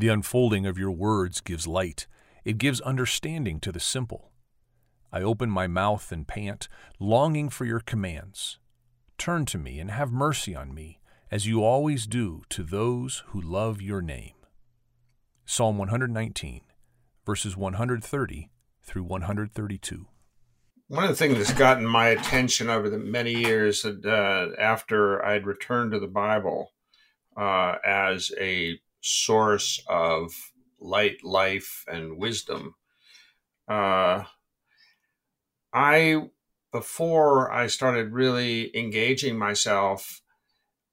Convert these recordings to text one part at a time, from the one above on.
The unfolding of your words gives light, it gives understanding to the simple. I open my mouth and pant, longing for your commands. Turn to me and have mercy on me, as you always do to those who love your name. Psalm 119, verses 130 through 132. One of the things that's gotten my attention over the many years uh, after I'd returned to the Bible uh, as a source of light, life, and wisdom, uh, I before I started really engaging myself,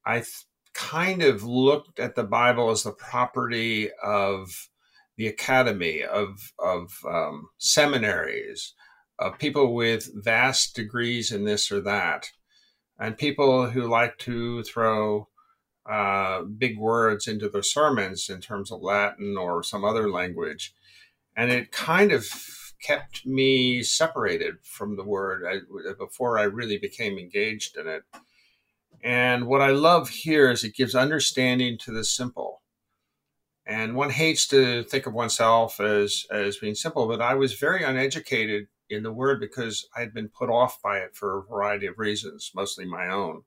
I th- kind of looked at the Bible as the property of the academy, of of um, seminaries, of people with vast degrees in this or that, and people who like to throw uh, big words into their sermons in terms of Latin or some other language, and it kind of kept me separated from the word I, before I really became engaged in it. And what I love here is it gives understanding to the simple. And one hates to think of oneself as as being simple, but I was very uneducated in the word because I had been put off by it for a variety of reasons, mostly my own.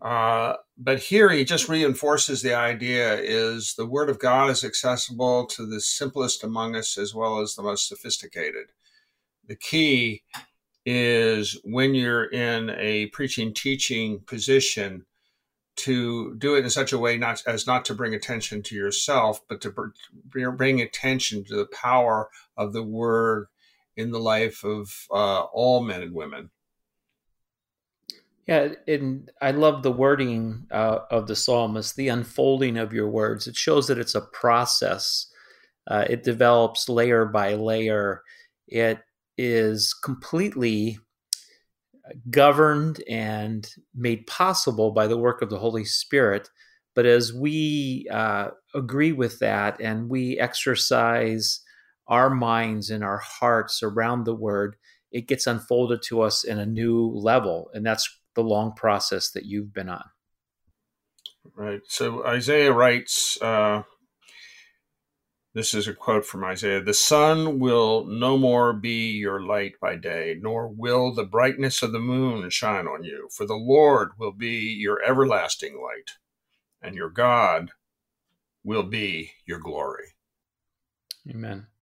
Uh, but here he just reinforces the idea is the word of God is accessible to the simplest among us as well as the most sophisticated. The key is when you're in a preaching teaching position to do it in such a way not as not to bring attention to yourself but to bring attention to the power of the word in the life of uh, all men and women yeah, and I love the wording uh, of the psalmist, the unfolding of your words. It shows that it's a process. Uh, it develops layer by layer. It is completely governed and made possible by the work of the Holy Spirit. But as we uh, agree with that and we exercise our minds and our hearts around the word, it gets unfolded to us in a new level. And that's the long process that you've been on. Right. So Isaiah writes, uh, this is a quote from Isaiah The sun will no more be your light by day, nor will the brightness of the moon shine on you, for the Lord will be your everlasting light, and your God will be your glory. Amen.